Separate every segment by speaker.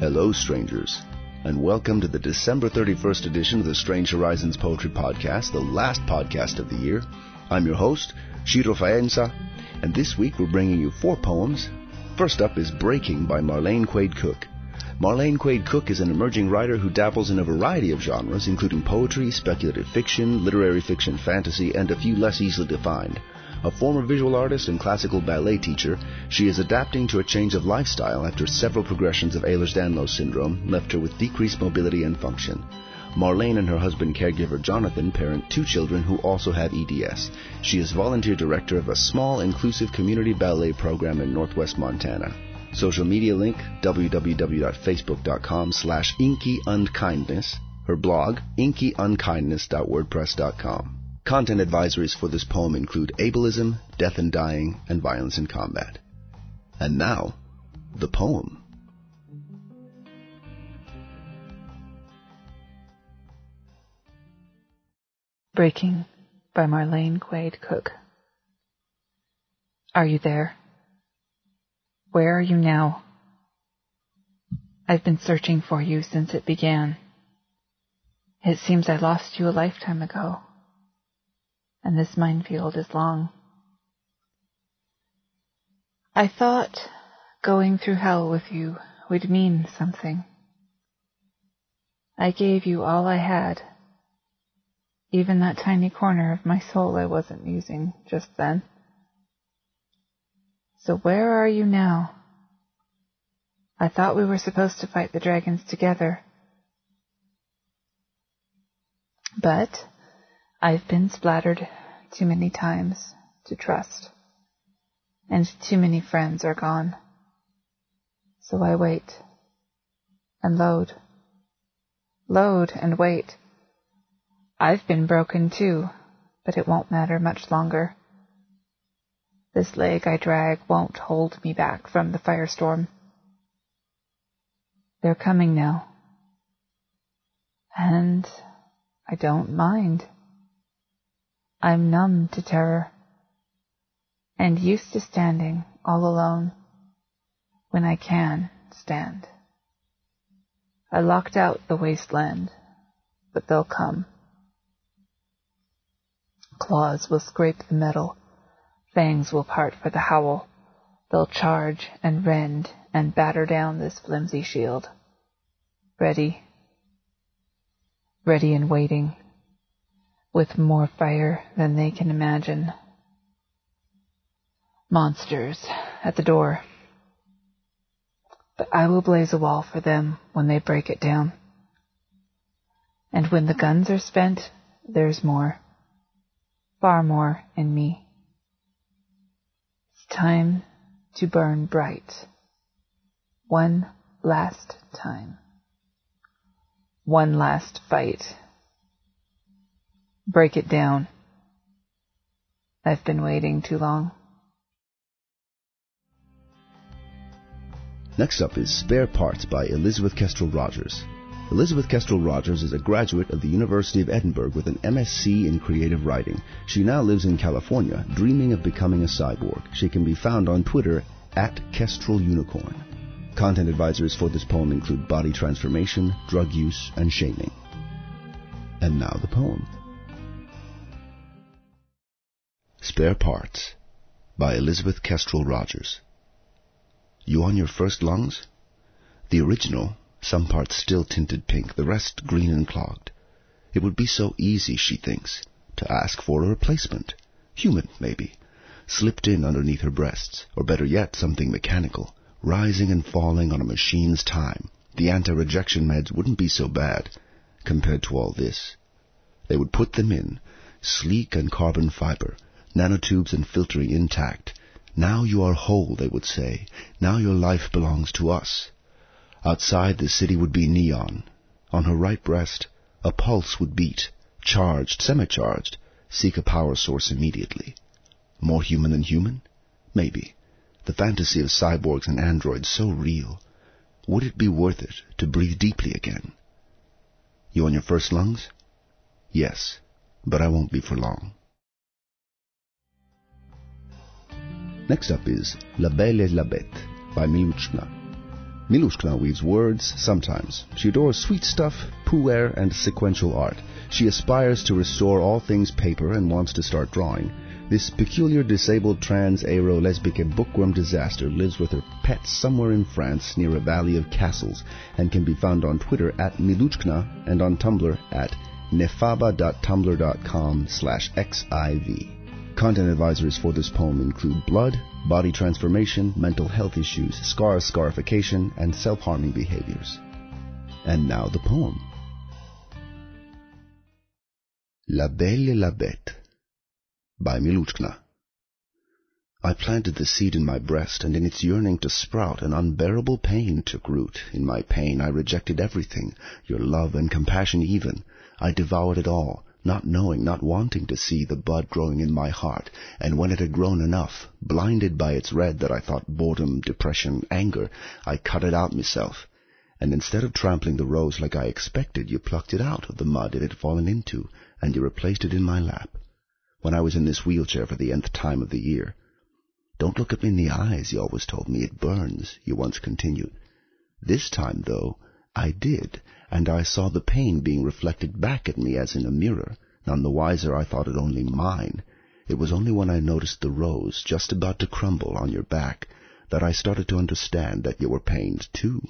Speaker 1: Hello, strangers, and welcome to the December 31st edition of the Strange Horizons Poetry Podcast, the last podcast of the year. I'm your host, Ciro Faienza, and this week we're bringing you four poems. First up is Breaking by Marlane Quade Cook. Marlane Quade Cook is an emerging writer who dabbles in a variety of genres, including poetry, speculative fiction, literary fiction, fantasy, and a few less easily defined. A former visual artist and classical ballet teacher, she is adapting to a change of lifestyle after several progressions of Ehlers-Danlos syndrome left her with decreased mobility and function. Marlane and her husband caregiver Jonathan parent two children who also have EDS. She is volunteer director of a small inclusive community ballet program in northwest Montana. Social media link www.facebook.com slash inkyunkindness. Her blog inkyunkindness.wordpress.com. Content advisories for this poem include ableism, death and dying, and violence in combat. And now, the poem.
Speaker 2: Breaking by Marlane Quade Cook. Are you there? Where are you now? I've been searching for you since it began. It seems I lost you a lifetime ago and this minefield is long. I thought going through hell with you would mean something. I gave you all I had, even that tiny corner of my soul I wasn't using just then. So where are you now? I thought we were supposed to fight the dragons together. But I've been splattered too many times to trust, and too many friends are gone. So I wait and load, load and wait. I've been broken too, but it won't matter much longer. This leg I drag won't hold me back from the firestorm. They're coming now. And I don't mind. I'm numb to terror and used to standing all alone when I can stand. I locked out the wasteland, but they'll come. Claws will scrape the metal, fangs will part for the howl. They'll charge and rend and batter down this flimsy shield. Ready, ready and waiting with more fire than they can imagine. Monsters at the door. But I will blaze a wall for them when they break it down. And when the guns are spent, there's more. Far more in me. Time to burn bright. One last time. One last fight break it down. I've been waiting too long.
Speaker 1: Next up is Spare Parts by Elizabeth Kestrel Rogers. Elizabeth Kestrel Rogers is a graduate of the University of Edinburgh with an MSc in creative writing. She now lives in California, dreaming of becoming a cyborg. She can be found on Twitter at Kestrel Unicorn. Content advisors for this poem include body transformation, drug use, and shaming. And now the poem. Spare Parts by Elizabeth Kestrel Rogers. You on your first lungs? The original, some parts still tinted pink, the rest green and clogged. It would be so easy, she thinks, to ask for a replacement. Human, maybe. Slipped in underneath her breasts, or better yet, something mechanical, rising and falling on a machine's time. The anti-rejection meds wouldn't be so bad compared to all this. They would put them in, sleek and carbon fiber, nanotubes and filtering intact. Now you are whole, they would say. Now your life belongs to us. Outside the city would be neon. On her right breast, a pulse would beat, charged, semi-charged. Seek a power source immediately. More human than human? Maybe. The fantasy of cyborgs and androids so real. Would it be worth it to breathe deeply again? You on your first lungs? Yes, but I won't be for long. Next up is La Belle et la Bête by Milushkina. Milushkina weaves words sometimes. She adores sweet stuff, puer, and sequential art. She aspires to restore all things paper and wants to start drawing. This peculiar disabled trans aro lesbic bookworm disaster lives with her pets somewhere in France near a valley of castles and can be found on Twitter at Miluchkina and on Tumblr at nefaba.tumblr.com slash xiv. Content advisories for this poem include blood, body transformation, mental health issues, scars, scarification, and self-harming behaviors. And now the poem. La Belle et la Bête by Miluchkina. I planted the seed in my breast, and in its yearning to sprout, an unbearable pain took root. In my pain I rejected everything, your love and compassion even. I devoured it all, not knowing, not wanting to see the bud growing in my heart, and when it had grown enough, blinded by its red that I thought boredom, depression, anger, I cut it out myself. And instead of trampling the rose like I expected, you plucked it out of the mud it had fallen into, and you replaced it in my lap. When I was in this wheelchair for the nth time of the year. Don't look at me in the eyes, you always told me. It burns, you once continued. This time, though, I did, and I saw the pain being reflected back at me as in a mirror. None the wiser I thought it only mine. It was only when I noticed the rose just about to crumble on your back that I started to understand that you were pained too.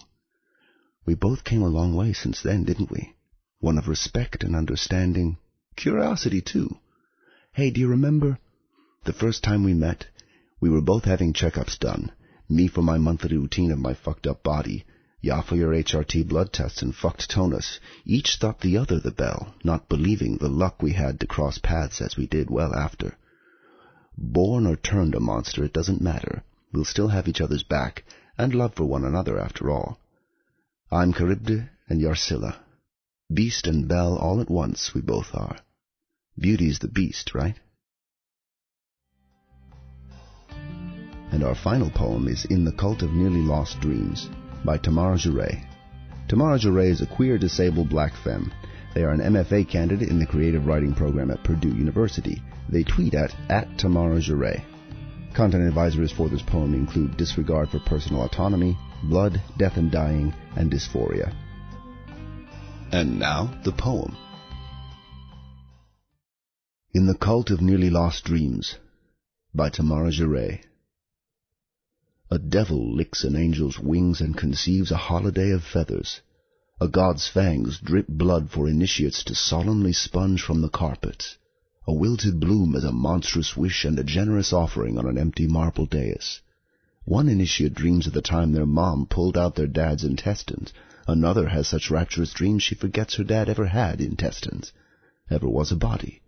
Speaker 1: We both came a long way since then, didn't we? One of respect and understanding. Curiosity, too. Hey, do you remember? The first time we met, we were both having checkups done. Me for my monthly routine of my fucked up body, Ya for your HRT blood tests and fucked tonus. Each thought the other the bell, not believing the luck we had to cross paths as we did well after. Born or turned a monster, it doesn't matter. We'll still have each other's back, and love for one another after all. I'm Charybde and you're Scylla. Beast and belle all at once we both are. Beauty's the beast, right? And our final poem is In the Cult of Nearly Lost Dreams by Tamara Jerée. Tamara Jerée is a queer disabled black femme. They are an MFA candidate in the creative writing program at Purdue University. They tweet at, at Tamara Jerée. Content advisories for this poem include disregard for personal autonomy, blood, death and dying, and dysphoria. And now, the poem. In the Cult of Nearly Lost Dreams by Tamara Jerée. A devil licks an angel's wings and conceives a holiday of feathers. A god's fangs drip blood for initiates to solemnly sponge from the carpet. A wilted bloom is a monstrous wish and a generous offering on an empty marble dais. One initiate dreams of the time their mom pulled out their dad's intestines. Another has such rapturous dreams she forgets her dad ever had intestines, ever was a body.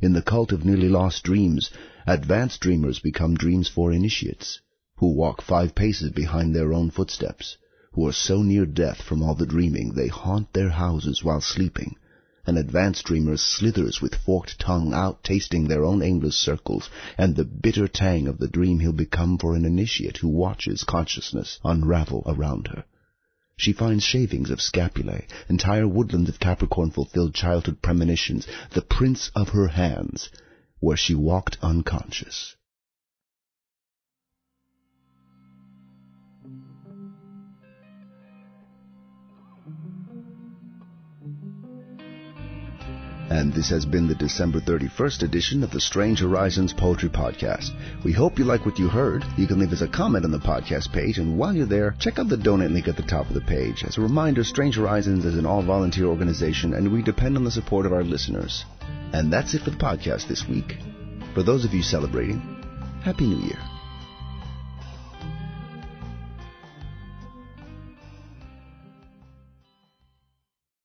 Speaker 1: In the cult of nearly lost dreams, advanced dreamers become dreams for initiates who walk five paces behind their own footsteps, who are so near death from all the dreaming they haunt their houses while sleeping. An advanced dreamer slithers with forked tongue out tasting their own aimless circles and the bitter tang of the dream he'll become for an initiate who watches consciousness unravel around her. She finds shavings of scapulae, entire woodlands of Capricorn-fulfilled childhood premonitions, the prints of her hands, where she walked unconscious. And this has been the December 31st edition of the Strange Horizons Poetry Podcast. We hope you like what you heard. You can leave us a comment on the podcast page, and while you're there, check out the donate link at the top of the page. As a reminder, Strange Horizons is an all-volunteer organization, and we depend on the support of our listeners. And that's it for the podcast this week. For those of you celebrating, Happy New Year.